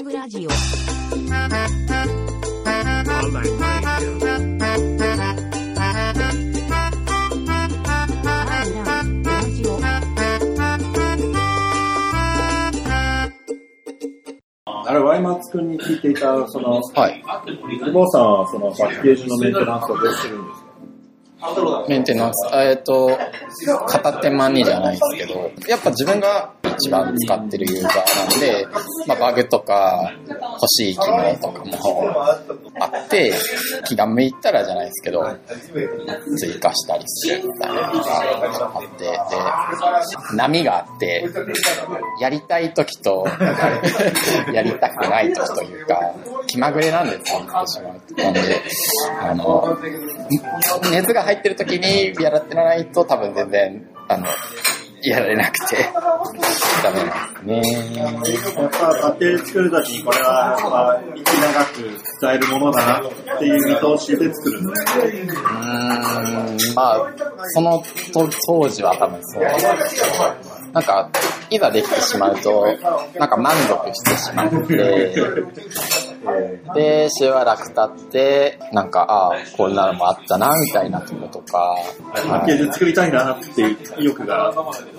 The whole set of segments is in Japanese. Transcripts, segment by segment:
ングラジオ Online radio. ランラジオあれ、ワイマツ君に聞いていた、その、はい。久保さんはそのパッケージのメンテナンスをどうしてるんですか？メンテナンス、えっ、と、片手間にじゃないですけど、やっぱ自分が一番使ってるユーザーなんで、まあ、バグとか欲しい機能とかもあって、気が向いたらじゃないですけど、追加したりするみたいなのがあって、で、波があって、やりたい時と、やりたくない時というか、気まぐれなんですよ、ってしまう。なんで、あの、熱が入ってる時にやらってないと多分全然、あの、やられなくて、ダメなんですね。やっぱパッケージ作るときにこれは、まあ、息長く使えるものだなっていう見通しで作るん。ですかうーん、まあ、そのと当時は多分そう。なんか、いざできてしまうと、なんか満足してしまって、で、しばらく経って、なんか、ああ、こんなのもあったな、みたいなとことか、パッケージ作りたいなっていう意欲が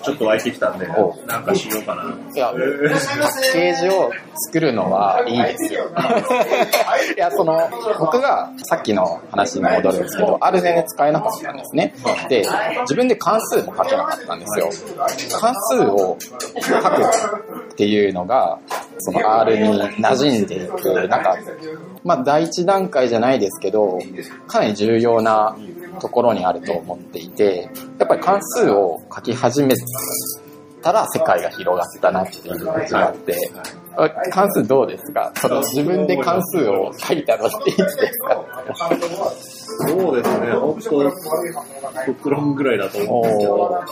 ちょっと湧いてきたんでお、なんかしようかな。いや、パッケージを作るのはいいですよ。いや、その、僕がさっきの話に戻るんですけど、R 全然使えなかったんですね。で、自分で関数も書けなかったんですよ。関数を書くっていうのが、その R に馴染んでいく、なんか、まあ第一段階じゃないですけど、かなり重要なところにあると思っていて、やっぱり関数を書き始めたら世界が広がったなっていう感じがあって、あ関数どうですか？その自分で関数を書いたのっていつですか？そうですね、本当極論ぐらいだと思うんですけおど、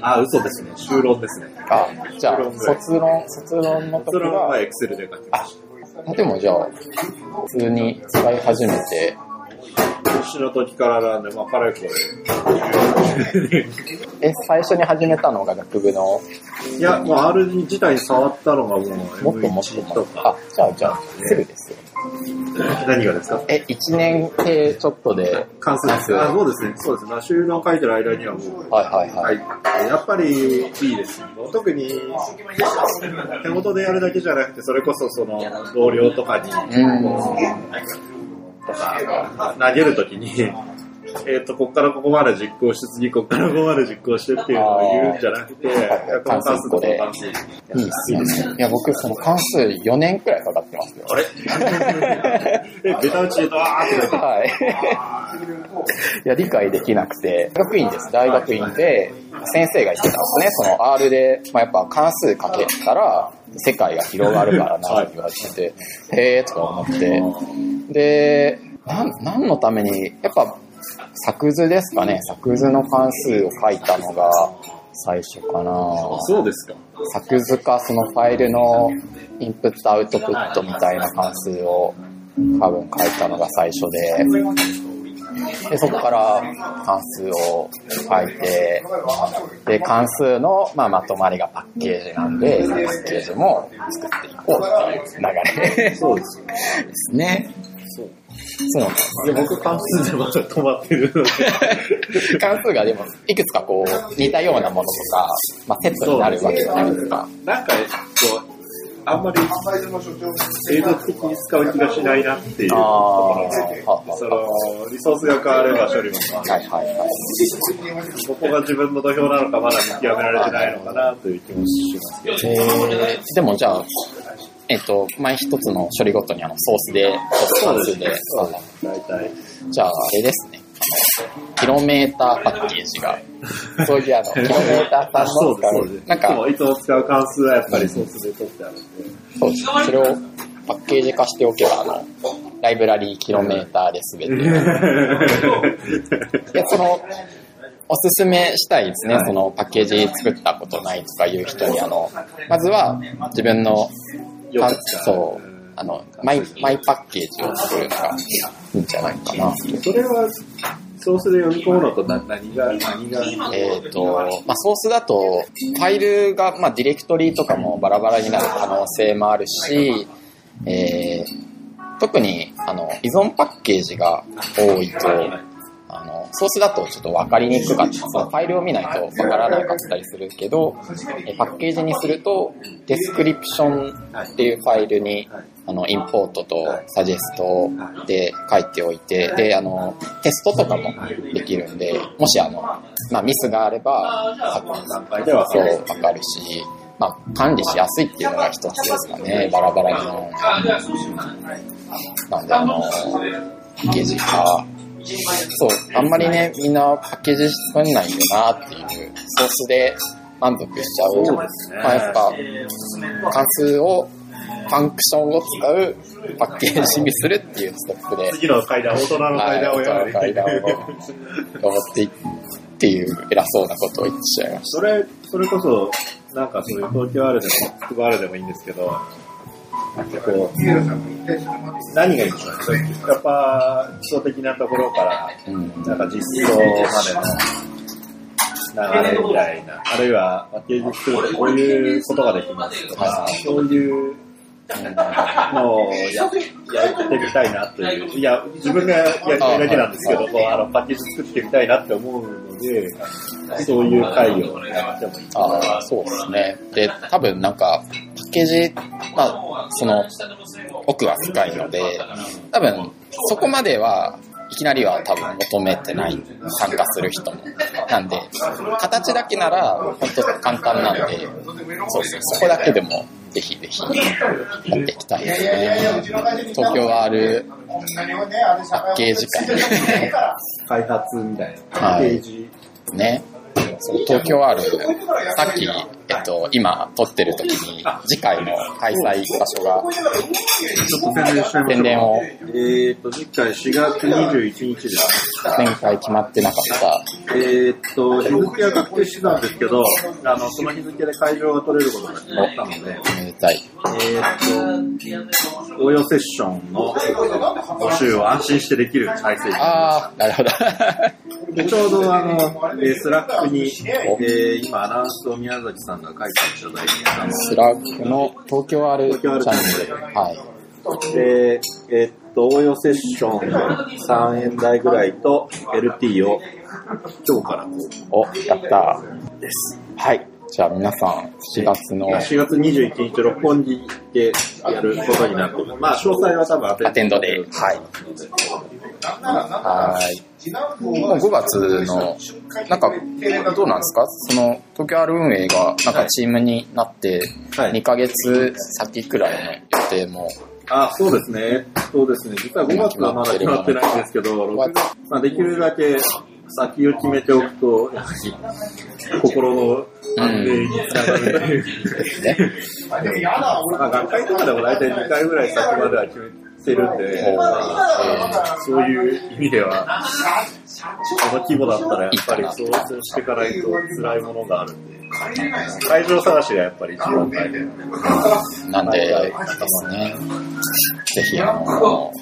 あ、嘘ですね、修論ですね。あ、じゃあ、卒論、卒論の時卒論はは、エクセルで書きましあ、でもじゃあ、普通に使い始めて、た。年の時からなんで、まあ、かれこれ。え、最初に始めたのが学部の、いや、もう R 自体に触ったのがもうもっともっと M1 もとか。あ、じゃあ、じゃあ、すぐですよ。何がですか？え、1年系ちょっとで、関数です。あ、そうですね。そうですね。まあ、修論書いてる間にはもう、はいはいは。はいい。やっぱりいいです。特に、手元でやるだけじゃなくて、それこそその、同僚とかに、うん。とか、投げるときに、えっ、と、こっからここまで実行して、次こっからここまで実行してっていうのを言うんじゃなくて、関数とこの関数。いいですよね。いや、僕、その関数4年くらいかかってますよ。あれ？え、ベタ打ちでドワーってはい。いや、理解できなくて、大学院です。大学院で、先生が言ってたんですね。その R で、まあ、やっぱ関数かけたら、世界が広がるからな、って言われてて、へーとか思って。で、なん、何のために、やっぱ、作図ですかね。作図の関数を書いたのが最初かな。そうですか。作図かそのファイルのインプットアウトプットみたいな関数を多分書いたのが最初で、でそこから関数を書いて、で、関数の、まあ、まとまりがパッケージなんで、パッケージも作っていこうっていう流れそうです。ですね。そう。なんです。で、僕関数でまだ止まってるので。関数がでも、いくつかこう、似たようなものとか、まあ、セットになるわけじゃないですか。なんか、こう、あんまり、継続的に使う気がしないなっていうところで、あその、リソースが変われば処理も変わる。はいはいはい。ここが自分の土俵なのかまだ見極められてないのかなという気もしますけど。えー、でもじゃあ、えっ、と、前一つの処理ごとにあのソースで、関数で、そう大体。じゃああれですね。キロメーターパッケージが、そういうあの、キロメーターさんの使そううなんかいつ、も使う関数はやっぱりソースで取ってあるんで。そうです。それをパッケージ化しておけば、あの、ライブラリーキロメーターで全て。で、その、おすすめしたいですね。はいそのパッケージ作ったことないとかいう人に、あの、まずは自分の、かよく使うそう、あの、マイ、マイパッケージを作るのがいいんじゃないかな。それは、ソースで読み込むのとな何が、何が、えっ、と、まあ、ソースだと、ファイルが、まあ、ディレクトリとかもバラバラになる可能性もあるし、えー特にあの依存パッケージが多いと、ソースだとちょっと分かりにくかった。り、そのファイルを見ないと分からなかったりするけど、えパッケージにすると、 description っていうファイルに、あの、 import と suggest で書いておいて、で、あの、テストとかもできるんで、もしあの、まあミスがあれば、そう、わかるし、まあ、管理しやすいっていうのが一つですかね、バラバラの。なんで、あの、パッケージ化。そう、あんまりね、みんなパッケージ作んないよなっていう、ソースで満足しちゃう。まあ、やっぱ、関数を、ファンクションを使うパッケージにするっていうステップで、次の階段、大人の階段をやる。階段を登っていっていう偉そうなことを言ってしまいましそれ、それこそ、なんかそういう東京あるでも、筑波あるでもいいんですけど、こう、何がいいんでしょうね。やっぱ、基礎的なところから。なんか実装までの流れみたいな、あるいはパッケージ作るとこういうことができますとか、そういうのをややってみたいなという、いや、自分がやりたいだけなんですけど、あのパッケージ作ってみたいなって思うので、そういう会をやってもいいかなああ、そうですね。で、多分なんか、パッケージ、まあ、その、奥が深いので、多分、そこまでは、いきなりは多分求めてない、参加する人も。なんで、形だけなら、本当簡単なんで、そうですね、そこだけでも、ぜひぜひ、やっていきたいですね。東京 R パッケージ会。開発みたいな、パッケージ、ね。そう東京 R、さっき、えっと、今撮ってる時に、次回の開催場所が、ちょっと宣伝しちゃいましょう宣伝をえーと、次回4月21日です。前回決まってなかった、えーっと、日付は確定してたんですけど、あの、その日付で会場が取れることが決まったので、おめでたい。えーっと、応用セッションの募集を安心してできる体制あー、なるほど。でちょうどあの、えー Slack に、えー今アナウンスを宮崎さんが書いていただいてあの Slack の東京 R チ東京 R ャンネル。はい。で、えーっと、応用セッション3円台ぐらいと LT を今日からこお、やったうです。はい。じゃあ皆さん、4月の4月21日、六本木でやることになって。まあ、詳細は多分アテンドで、はい。はい。もう5月の、なんか、どうなんですか？その、東京 R 運営が、なんかチームになって、はい2ヶ月先くらいの予定も、あ、そうですね。そうですね。実は5月はまだ決まってないんですけど、6月、まあ、できるだけ先を決めておくと、やはり心の安定につながるという。ですね。まあ、学会とかでも大体2回ぐらい先までは決めてるんで、えーそういう意味では、この規模だったらやっぱりそうそうしていかないと辛いものがあるんで、会場探しがやっぱり一番大変。なんで、ですね。ぜひ、あの、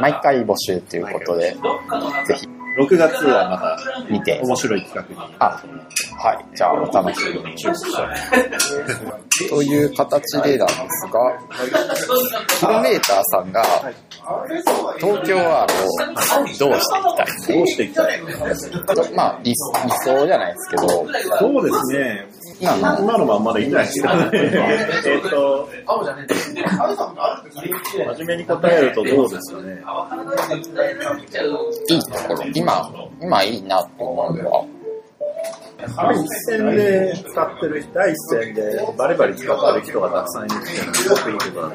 毎回募集ということで、ぜひ6月はまた見て、面白い企画に。あ、はい。じゃあ、お楽しみに。という形でなんですが、キロメーターさんが、東京をどうしていきたい？どうしていきたい？まあ理、理想じゃないですけど、そうですね。今のまんまでいいんじゃないです かね。えっと、真面目に答えるとどうですかね。いいところ、今、今いいなと思うのは、一線で使ってる人、第一線でバリバリ使ってる人がたくさんいるっていうのはすごくいいことなん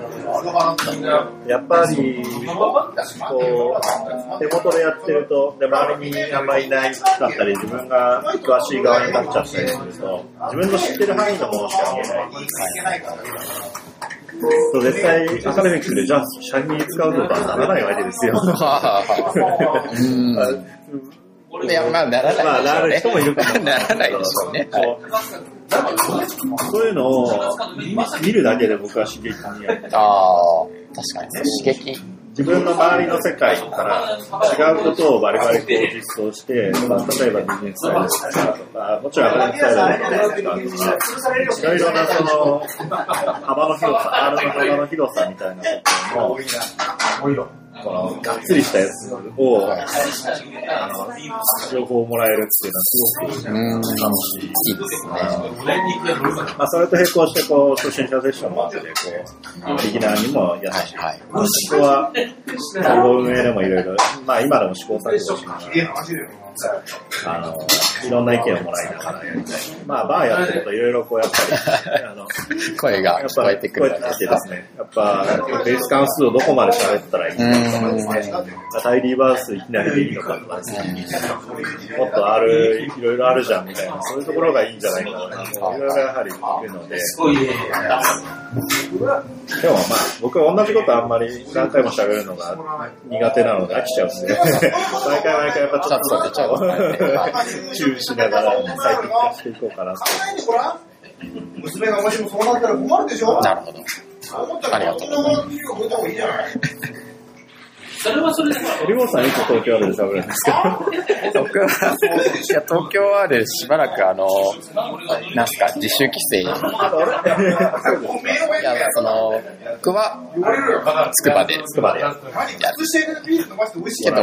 で、やっぱり、こう、手元でやってると、で、周りにあんまりいないだったり、自分が詳しい側になっちゃったりすると、自分の知ってる範囲のものしか見えない。そう絶対アカデミックでじゃあ社に使うのとはならないわけですよ。うんいや、まあ、ならまあ、なないでしょうね。る人もいるかも。ならないでしょうね。はいそういうのを見見るだけで僕は刺激になる。ああ、確かに、刺激。自分の周りの世界から違うことをバリバリこう実装して、まあ、例えばビジネススタイルですとか、もちろんアカデミックスタイルですとか、いろいろなその幅の広さ、R の幅の広さみたいなことも、このがっつりしたやつを、あの、情報をもらえるっていうのはすごくうん、楽しい。いいですね。まあ、それと並行して、こう、初心者セッションもあって、こう、ビギナーにも優しい。はい。ここは、総合運営でもいろいろ、まあ今でも試行錯誤しながら、あの、いろんな意見をもらいながらやりたい。まあバーやってるといろいろこうやっぱり、あの、声がやっぱ聞こえてくるわけでですね。やっぱ、ベース関数をどこまで喋ったらいいのかとかですね。タイリーバースいきなりでいいのかとかですね。もっとある、いろいろあるじゃんみたいな、そういうところがいいんじゃないかな。いろいろやはりいるので。でもまあ、僕は同じことあんまり何回も喋るのが苦手なので飽きちゃうんで、毎回毎回やっぱちょっとちょっとはい 注意しながら最適化していこうかなと。娘がもしもそうなったら困るでしょ？なるほど。ありがとうございます。授業受けた方がいいじゃない りょうさんいつ東京あるで喋るんですか？僕は、いや、東京あるしばらくあの、なんすか、自主規制。いや、その、僕は、つくばで、つくばでやるビール飲ませて美味しいけど、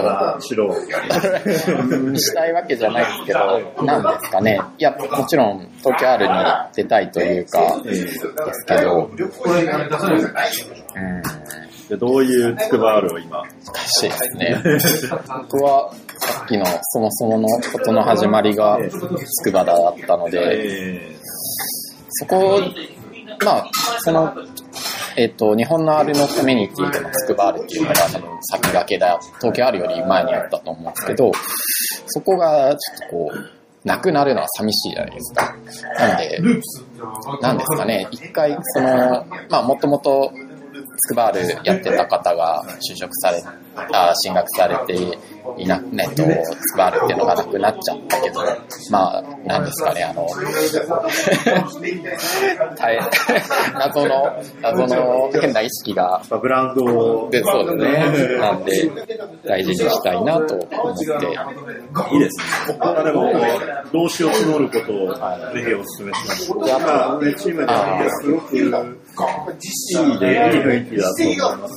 したいわけじゃないですけど、なんですかね。いや、もちろん、東京 R に出たいというか、ですけど、うん、でどういうつくばあるを今？難しいですね。僕は、さっきのそもそものことの始まりがつくばだったので、そこ、まあ、その、えっ、と、日本の R のコミュニティでのつくば R っていうのが多分先駆けだ、東京 R より前にあったと思うんですけど、そこがちょっとこう、なくなるのは寂しいじゃないですか。なんで、なんですかね、一回、その、まあ、もともと、スクバールやってた方が就職され、あ進学されていな、ね、と、つくばるっていうのがなくなっちゃったけど、まあ、なんですかね、あの、大謎の、謎の変な意識がー、ブランドを。で、そうですね。なんで、大事にしたいなと思って、いいですね。僕はでも、動詞を募ることをぜひお勧めします。やっぱ、ね、チームですごくいい雰囲気だと思います。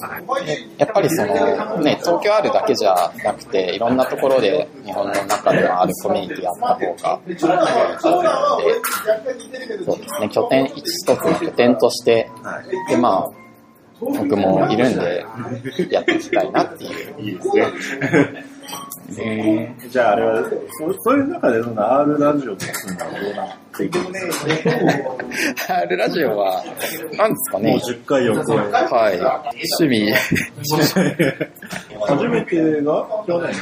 やっぱりその、ね、東京あるだけじゃなくて、いろんなところで日本の中でもあるコミュニティあった方が、そうですね、拠点、一つの拠点として、で、まあ、僕もいるんで、やっていきたいなっていう。いいですね。えー、じゃああれは、そそういう中でその R ラジオとするのはどうなっていくんですか？R ラジオは、なんですかもうね、10回を超え。はい、趣味、初めてが？去年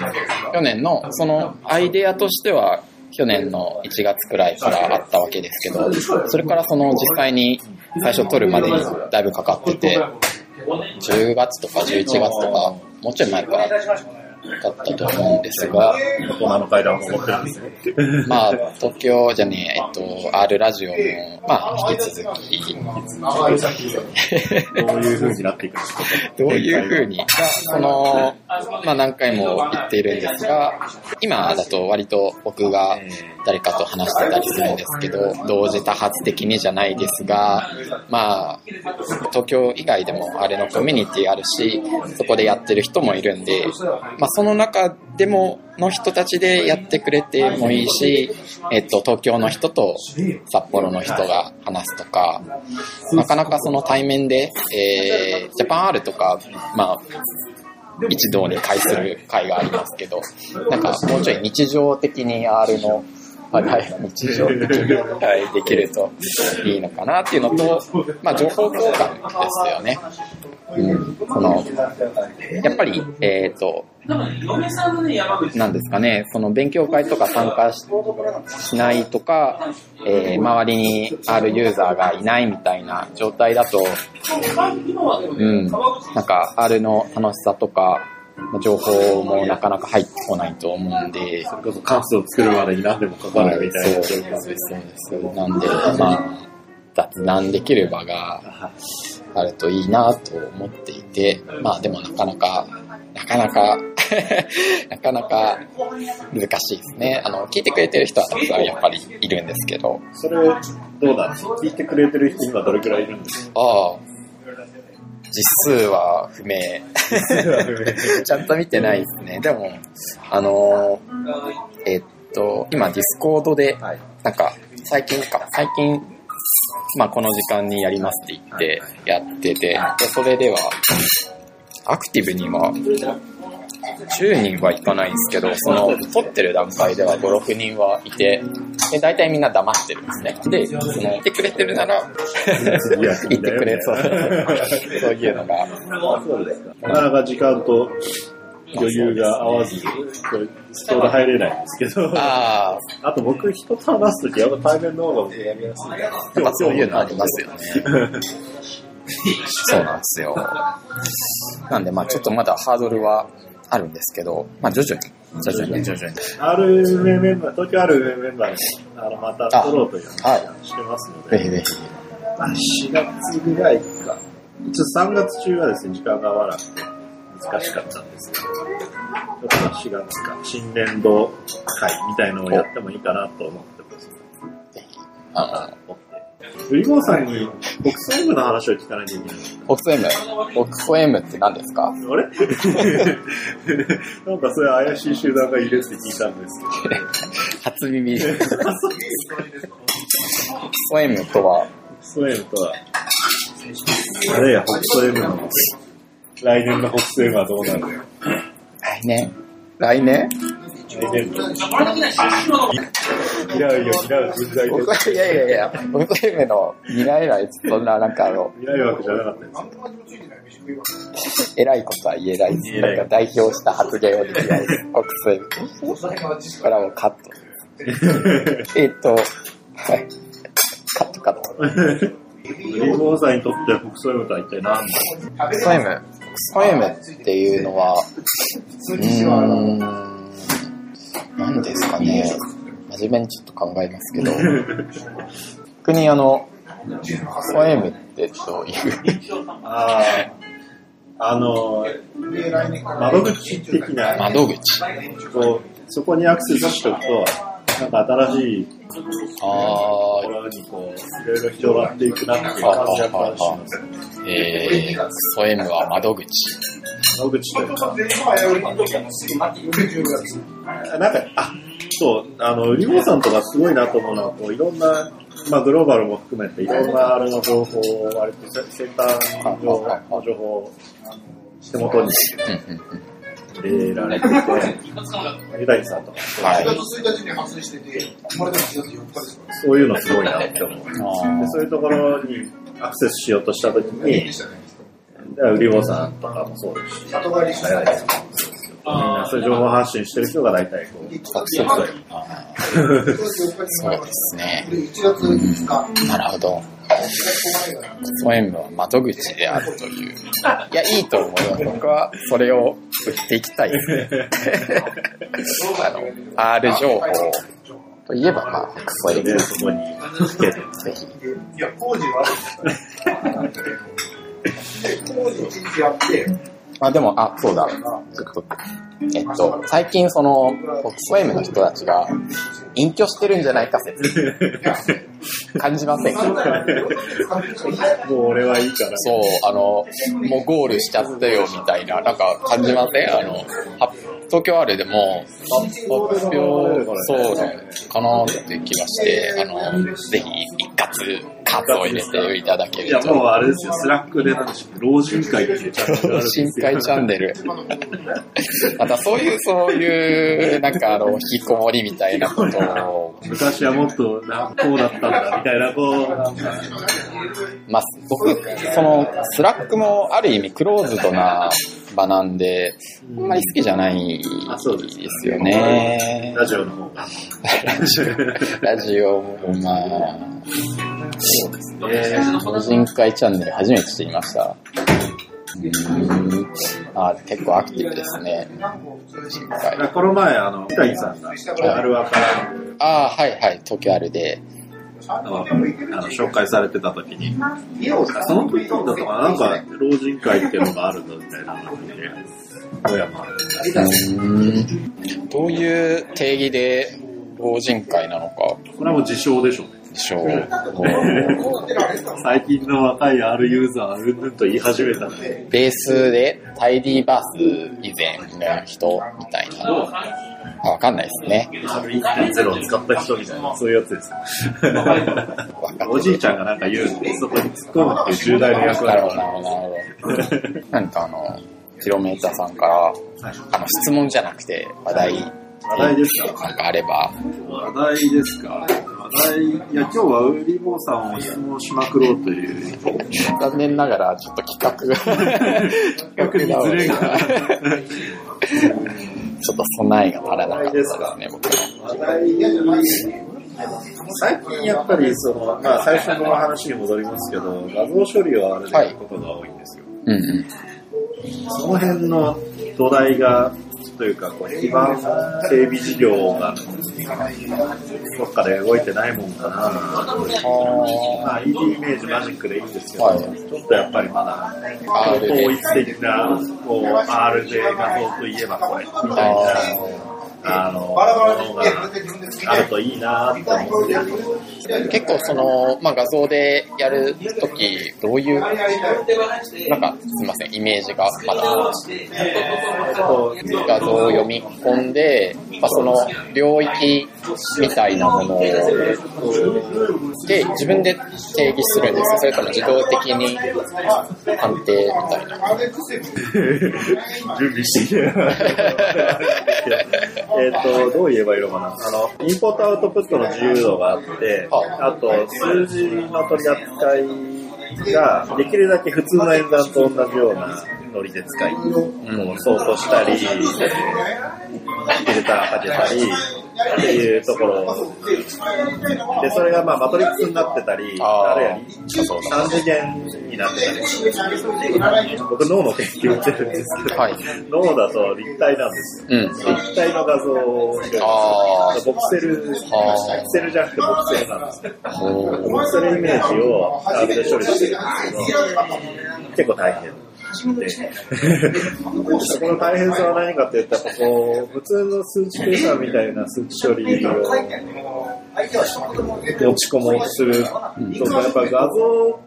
去年の、そのアイデアとしては、去年の1月くらいからあったわけですけど、それからその実際に最初撮るまでにだいぶかかってて、10月とか11月とか、もうちょい前か。らだったと思うんですが、大人の階段を登ってるんですね。まあ、東京じゃねえ、えっと、R ラジオも、まあ、引き続き、どういう風になっていくんですか？どういうふうに、がその、まあ何回も言っているんですが、今だと割と僕が誰かと話してたりするんですけど、同時多発的にじゃないですが、まあ、東京以外でもあれのコミュニティあるし、そこでやってる人もいるんで、まあその中でもの人たちでやってくれてもいいし、えっと、東京の人と札幌の人が話すとか、なかなかその対面で、えー、ジャパン R とか、まあ、一堂に会する会がありますけど、なんかもうちょい日常的に R の話題、日常的に話題できるといいのかなっていうのと、まあ情報交換ですよね。うん、その、やっぱり、えっ、と、なんですかね、その勉強会とか参加ししないとか、えー周りに R ユーザーがいないみたいな状態だと、うん、なんか R の楽しさとか、まあ情報もなかなか入ってこないと思うんで、それこそ関数を作るまでに何でもかかるみたいな状況そうです、そうです。なんで、まあ、雑談できる場があるといいなと思っていて、まあでもなかなか、なかなか、なかなか難しいですね。あの、聞いてくれてる人はたくさんやっぱりいるんですけど、それ、どうなんですか？聞いてくれてる人今どれくらいいるんですか？ああ、実数は不明。ちゃんと見てないですね。でも、あのーえっと、今 Discord で、はい。なんか、最近か、最近、まあこの時間にやりますって言ってやってて、で、それでは、アクティブには、10人はいかないんですけど、その、撮ってる段階では5、6人はいて、で、大体みんな黙ってるんですね。で、その、いてくれてるなら、言ってくれそう。そういうのが、そうですか。なかなか時間と余裕が合わず、こうストール入れないんですけど、ああと僕人と話すとき、やっぱ対面の方が僕やりやすい。やっぱそういうのありますよね。そうなんですよ。なんで、まあちょっとまだハードルはあるんですけど、まあ徐々に、徐々に、徐々に。RMA メンバー、東京 RMA メンバーにあのまた取ろうという話をしてますので、ぜひぜひ。まあ4月ぐらいか。一応3月中はですね、時間が合わなくて難しかったんですけど、ちょっと4月か、新年度会みたいのをやってもいいかなと思ってます。ぜひ。あウリゴーさんにボクスオイムの話を聞かないといけない。の、ボクソ M。ボクソ M って何ですか？あれ？なんかそういう怪しい集団がいるって聞いたんですけど。初耳。ボクソ M とは、ボクソエムとは、あれや、ボクソエムの、来年のボクソエムはどうなるの来年来年？来年？の。未来を担う人材僕です。はいやいやいや、ボクソ M の未来来、そんななんかあの、未来枠じゃなかったです偉いことは言えないです。なんか代表した発言をできないです。ボクソ M。これはもうカット。えっと、はい。カットカット。リゴーさんにとってボクソエムとは一体何だボクソ M。ボクソ M っていうのは、うーん、何ですかね。真面目にちょっと考えますけど、逆にあの、ソ M ってどういう？ああ、あの、窓口的な、窓口こう、そこにアクセスしておくと、なんか新しいあところにこう、いろいろ広がっていくなっていう感じがします。ー、えー、ボクソ M は窓口。窓口というか、なんか、あ、そう、あの、リボさんとかすごいなと思うのは、こう、いろんな、まあ、グローバルも含めて、いろんなあれの情報を、割とせ先端の情報を手元に入れられてて、三谷さん。とか、はい。そういうのすごいなって思う。あでそういうところにアクセスしようとしたときに、でウリボさんとかもそうですし、みんなそういう情報発信してる人が大体こう、ーそうですね。うんなるほど。ソエムは窓口であるという。いや、いいと思うよ。僕はそれを売っていきたいです。あの、R 情報といえば、まあ、ソエム。で、そこにぜひ。いや、工事はある。工事一日やって、あ、でも、あ、そうだ。ちょっと、えっと、最近その、ボクソエムの人たちが隠居してるんじゃないか説、感じません？かもう俺はいいから。そう、あの、もうゴールしちゃったよみたいな、なんか感じません？あの、は東京あるでも、発表、そうかなって気がして、あの、ぜひ一括カードを入れていただけいや、ると。もうあれですよ、スラックでなんでしょう老人会っていうチャンネルがあるんですよ深海チャンネル。またそういう、そういう、なんかあの、引きこもりみたいなことを、昔はもっと、なんこうだったんだ、みたいな、こう、なんか、まあ、僕、その、 Slack もある意味クローズドな場なんで、あんまり好きじゃないでですよね。ラジオの方が。ラジオもまあ、そうですね。老人会チャンネル初めて知りました。うーん。あ結構アクティブですね。この前、あの、三谷さんが、アルワから、ああ、はいはい、東京あるで、あのあの紹介されてた時に、その時だったかな、なんか老人会っていうのがあるんだみたいな感じで、小山。うんどういう定義で老人会なのか、これはもう自称でしょうね。でしょう。最近の若い R ユーザー、うんぬんと言い始めたんで、ベースでタイディバース以前の人みたいな。あわかんないですね。R1.0 を使った人みたいな、そういうやつです。おじいちゃんがなんか言うんで、そこに突っ込むっていう重大な役割をなるほど、なるほど、なるほど。何かあの、キロメーターさんから、あの、質問じゃなくて、話題、話題ですか？あれば、話題ですか？話題、いや、今日はウリボーさんを質問しまくろうという、残念ながらちょっと企画が、企画にズレが。ちょっと備えが足らなかったですね、僕は。話題最近やっぱりその、まあ最初の話に戻りますけど、画像処理をあれでやることが多いんですよ。うんうん。その辺の土台が、というか、こう基盤整備事業が、どっかで動いてないもんかなまあ、ED イメージマジックでいいんですけど、ちょっとやっぱりまだ、統一的な、こう、RJ 画像といえばこれ、みたいな、あの、ものがあるといいなって思って。結構その、まあ、画像でやるとき、どういう、なんか、すみません、イメージがまだ、画像を読み込んで、まあ、その領域みたいなもので自分で定義するんですかそれとも自動的に判定みたいな。準備してきてえっと、どう言えばいいのかな。あの、インポートアウトプットの自由度があって、あと、数字の取り扱いが、できるだけ普通の演算と同じようなノリで使い、こうソートしたり、フィルターかけたり、っていうところ。で、それがまあマトリックスになってたり、あるいは3次元になってたり、僕脳の研究してるんですけど、はい。脳だと立体なんですよ。うん。立体の画像を入れるあボクセル、ボクセルじゃなくてボクセルなんですボクセルイメージを R で処理してるんですけど、結構大変。で、そこの大変さは何かって言ったら、こう、普通の数値計算みたいな数値処理を持ち込もうとする。と、やっぱ画像、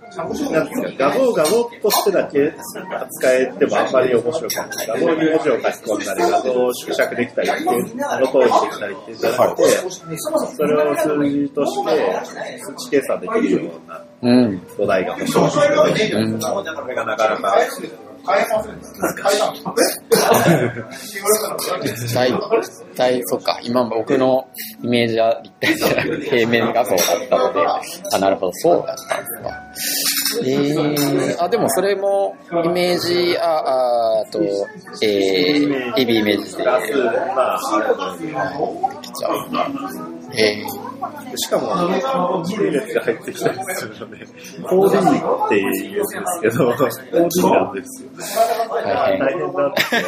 なんですか、画像画像としてだけ扱えてもあんまり面白くない。画像に文字を書き込んだり、画像を縮尺できたりっていう、あの通りできたりっていうんじゃなくて、それを数字として数値計算できる。ようなうん。土台が欲しい。うん。これがなかなか実際、実際、そっか、今僕のイメージは立体じゃなくて平面画像だったので、あ、なるほど、そうだったんですか。えー、あ、でもそれも、イメージ、あ、あと、えー、AB イメージで。できちゃう。えしかも、系列が入ってきたりするので、コーディーって言うんですけど、コーディーなんですよ。ー、大変。大変なんですよ。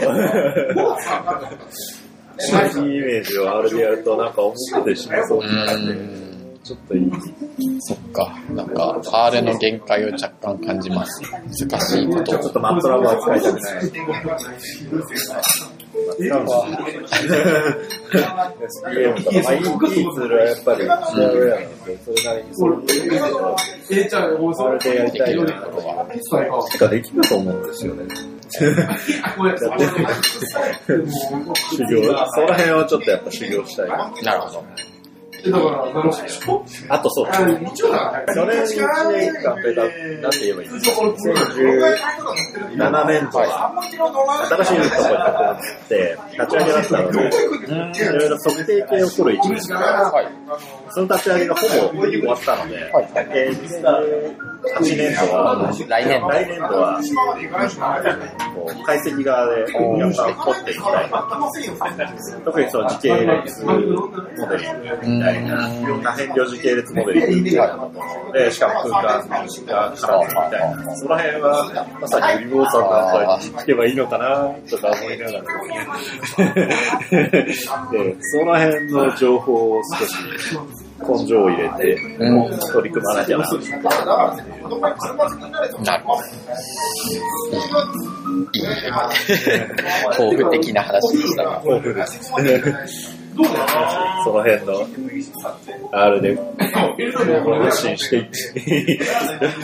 イメージを R でやると、なんか思っててしまいそううな感じで、ん。ちょっといい。そっか、なんか、R の限界を若干感じます。難しいことちょっとマットラブは使いたくない。使うのは SPM とか、まあいいツールはやっぱり、シェアウェアなん。で、それなりにそういうのそれでやりたいなとか、しかできると思うん。ですよね。修行、その辺をちょっとやっぱ修行したい。なるほど。あとそう、去年1年間というか、なんて言えばいいんですか、2017年度は、新しいところに立ち上げだったので、いろいろ測定系を取る1年間、はい。その立ち上げがほぼ終わったので、はいえー2008年度は、来年度来年度は、解析側で、やっぱ取っていきたい。特にその時系列モデリングみたいな、多変量時系列モデリングみたいなもので、しかも空間が絡むみたいな、その辺は、まさにユリボーさんなんかに聞けばいいのかなとか思いながら でその辺の情報を少し、こ根性を入れてうん。取り組まなきゃなっていうなるほど。いい。的な話でしたが。豊富です。その辺の R で発信していっ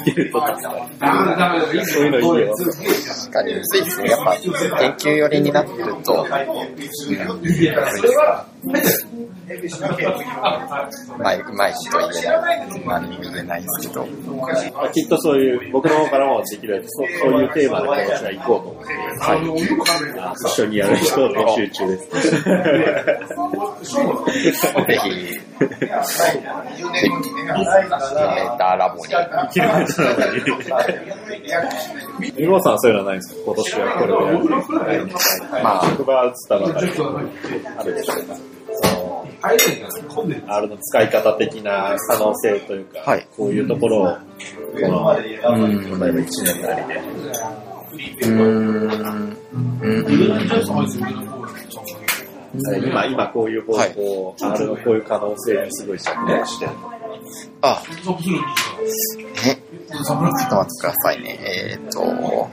てると助かる。そういうのいいよ。確かに、そうですね。やっぱ、研究寄りになってると、うまい、うまいと言えない。何も言えないですけど。まあきっとそういう、僕の方からもできるそうそういうテーマで私は行こうと思って、はい、一緒にやる人を練習中です。ぜひ、メーターラボに。生きるんじゃないリボさんはそういうのはないんですか？今年はこれをやる。まあ職場は移ったばかりあるでしょうか？その R の使い方的な可能性というか、はいこういうところを、この、うん。例えば1年なりで。今、今こういう方向、R のこういう可能性にすごい着目してる。あ、え、ちょっと待ってくださいね。えーっと、こ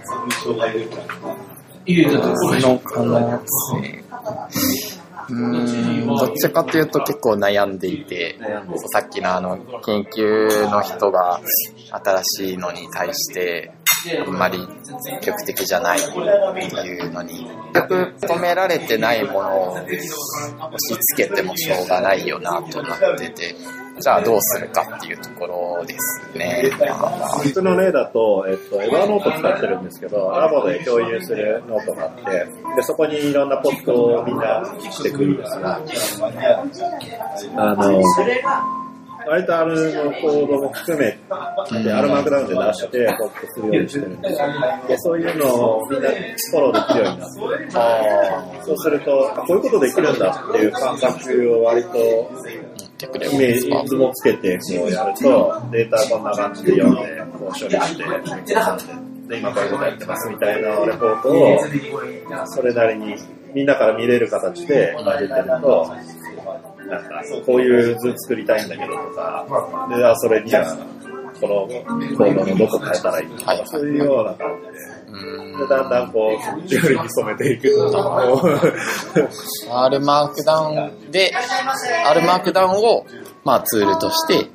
の可能性。うーん、どっちかというと結構悩んでいて、さっきのあの、研究の人が新しいのに対して、あんまり積極的じゃないっていうのに、結局求められてないものを押し付けてもしょうがないよなとなってて、じゃあどうするかっていうところですね。まあ僕の例だと、えっと、 Evernote 使ってるんですけど、ラボで共有するノートがあって、で、そこにいろんなポストをみんなしてくるんですが、あの、割と R のコードも含めて、R マークダウンで出して、ポストするようにしてるんです。で、そういうのをみんなフォローできるようになって、そうすると、あこういうことできるんだっていう感覚を割とってくれイメーますかジ図もつけてこうやると、データこん。な感じで読ん。で、こう処理して、で、今こういうことやってますみたいなレポートを、それなりにみん。なから見れる形で今出てると、なん。か、こういう図作りたいん。だけどとか、で、あそれには、このコードのどこ変えたらいいとか、そういうような感じで、うでだんだんこう、自由に染めていくと、こう R マークダウンで、R マークダウンを、まあツールとして、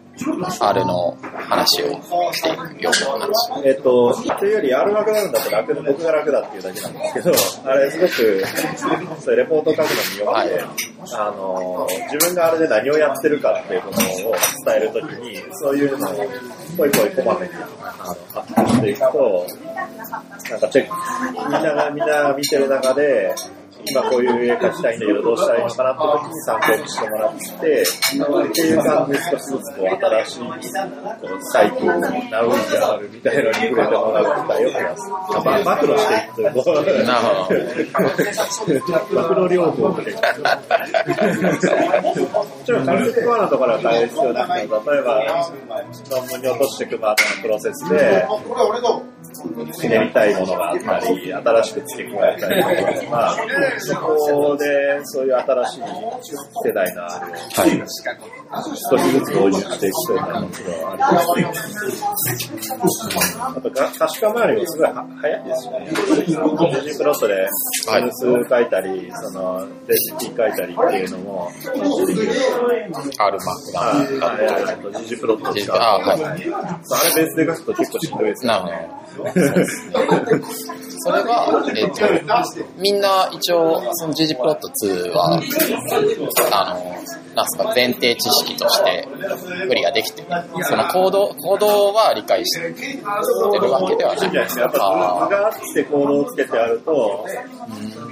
R の話をしていくような話。えっと、というより R マークダウンだと楽で、僕が楽だっていうだけなんですけど、あれすごく、そういうレポートを書くのによくて、あの、自分があれで何をやってるかっていうことを伝えるときに、そういうのを、ぽいぽいこまめに、あの、発表していくと、なんかチェック、みんなが、みんなが見てる中で、今こういう絵描きたいんだけどどうしたらいいのかなって時に参考にしてもらって、っていう感じで少しずつこう新しいこうサイクル、ナウイじゃあるみたいなのに触れてもらう機会を増やす。まあ、暴露していくというなるほど暴露療法とか。もちろん関節コアのところは変える必要なんだけど、例えば論文に落としていくまでのプロセスで、ひねりたいものがあったり、新しく付け加えたいとか、そこでそういう新しい世代のあるはい。少しずつ導入していくというのがもちろんありますあとが可視化周りもすごいは早いですしね。デジプロットではい数書いたり、そのレシピ書いたりっていうのも、R マークダあウンだあれ、あとデジプロット使う。あはいあれベースで書くと結構しんどいですなるそれが、えっ、と、みんな一応、その GG プロット2は、あの、なんすか、前提知識として、クリアできてる。そのコード、コードは理解してるわけではない。やっぱ図があってコードをつけてあると、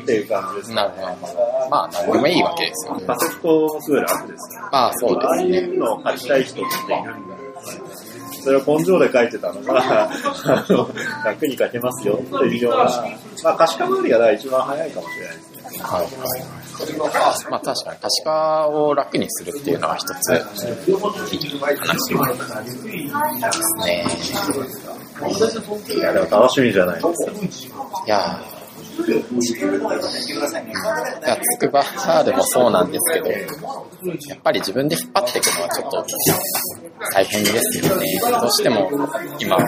っていう感じです。なるほど。まあ、何でもいいわけですよね。パセットもすごい楽ですね。まあ、そうですね。うのを書きたい人っているんだそれを根性で書いてたのが、あの楽に書けますよっていうような、まあ可視化周りが一番早いかもしれないですね。はいはい。まあ確かに可視化を楽にするっていうのは一つ、いい話ですね。いや、でも楽しみじゃないですか。いやいやつくば R もそうなんですけど、やっぱり自分で引っ張っていくのはちょっと大変ですよね。どうしても今、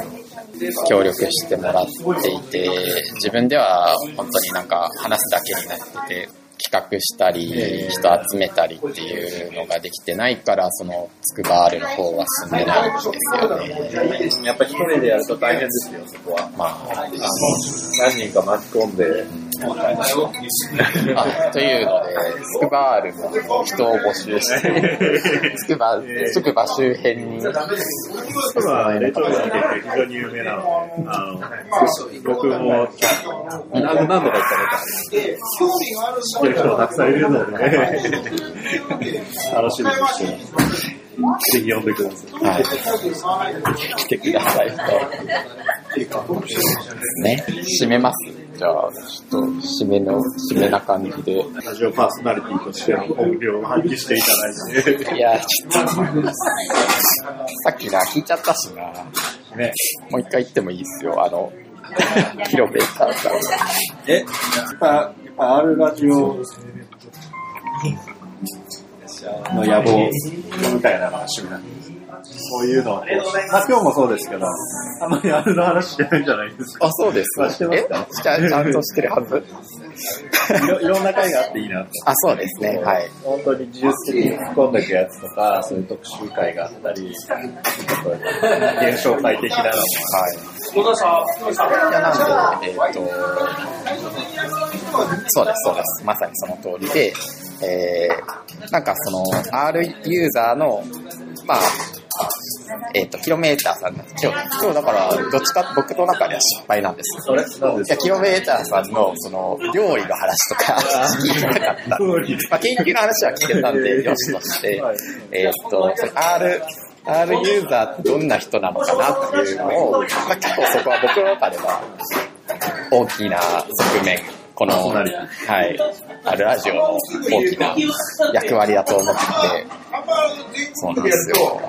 協力してもらっていて、自分では本当になんか話すだけになってて、企画したり、人集めたりっていうのができてないから、そのつくば R の方は進んでないんですよね。やっぱ一人でやると大変ですよ、そこは。まあ、あの、何人か巻き込んで、あというので、つくば R の人を募集して、つくば、つくば周辺に、そはレトロな結構非常に有名なので、あの、僕も何度か行ったことある。知ってる人もたくさんいるので、楽しみにしてます。ぜひ呼んでください。はい。来てくださいと。ね。締めます。じゃあ、ちょっと、締めの、締めな感じで。ラジオパーソナリティとしての本領を発揮していただいて、いや、ちょっと、さっきな、聞いちゃったしな。ね。もう一回言ってもいいですよ。あの、キロメーターさん。え、やっぱ、やっぱ R ラジオの野望みたいなのが趣味なんです。そういうのを、まあ今日もそうですけど、あんまり R の話してないんじゃないですか。あ、そうです。あしてますえ？かちゃちゃんとしてるはず？いろいろんな回があっていいなと。あ、そうですね。はい。本当に技術的に突っ込んでいくやつとか、そういう特集会があったり、ちょっと現象会的なのもはい。いや、なんで、えっ、と、そうです、そうです。まさにその通りで、えー、なんかその、R ユーザーの、まあ、えっ、と、キロメーターさんの、今日、今日だから、どっちか僕の中では失敗なんです。よ。あれいや、キロメーターさんの、その、料理の話とか、聞いてなかった。まあ、研究の話は聞けたんで、よしとして。はい、えーっと、その R、R ユーザーってどんな人なのかなっていうのを、まあ、結構そこは僕の中では大きな側面、この、はい、R ラジオの大きな役割だと思って。て、そうなんですよ。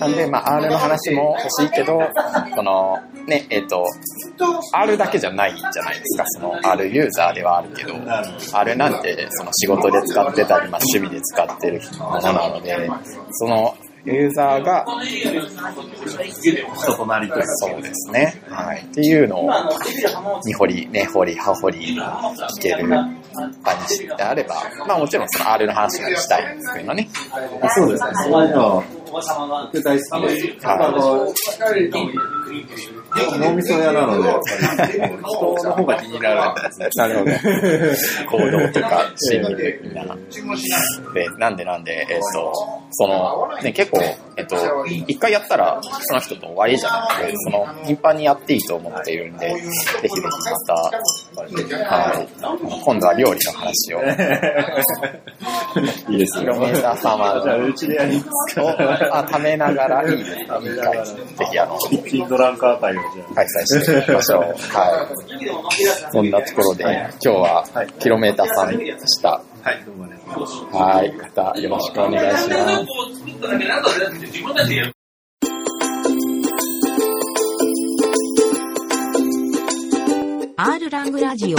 なんで、まあ、R の話も欲しいけど、その、ね、えっ、と、R だけじゃないじゃないですか、その R ユーザーではあるけど、R なんてその仕事で使ってたり、まあ、趣味で使ってるものなので、そのユーザーが、人となりという、そうですね、はい、っていうのを、根掘り、根掘り、葉掘り聞ける場にであれば、まあもちろんその R の話がしたいんですけどね。そうですね、そういうの、僕大好きで、あの、脳みそ屋なので、人の方が気になるんですね。なるほど。行動とか心理的な。で、なんでなんで、えっ、と、その、ね、結構、えっ、と、一回やったらその人と終わりじゃなくて、その、頻繁にやっていいと思っているんで、ぜひぜひまた、はい、今度は料理の話を。いいですキロメーターさんはじゃあ、うちでやりますか。あ食べながらいいです。いい回ぜひあの、キッチンドランカー会をじゃあ。開催していきましょう。はい。そんなところで、今日ははいキロメーターさんでした。はい、どうもありがとうございます。はい。またよろしくお願いします。R ラングラジオ.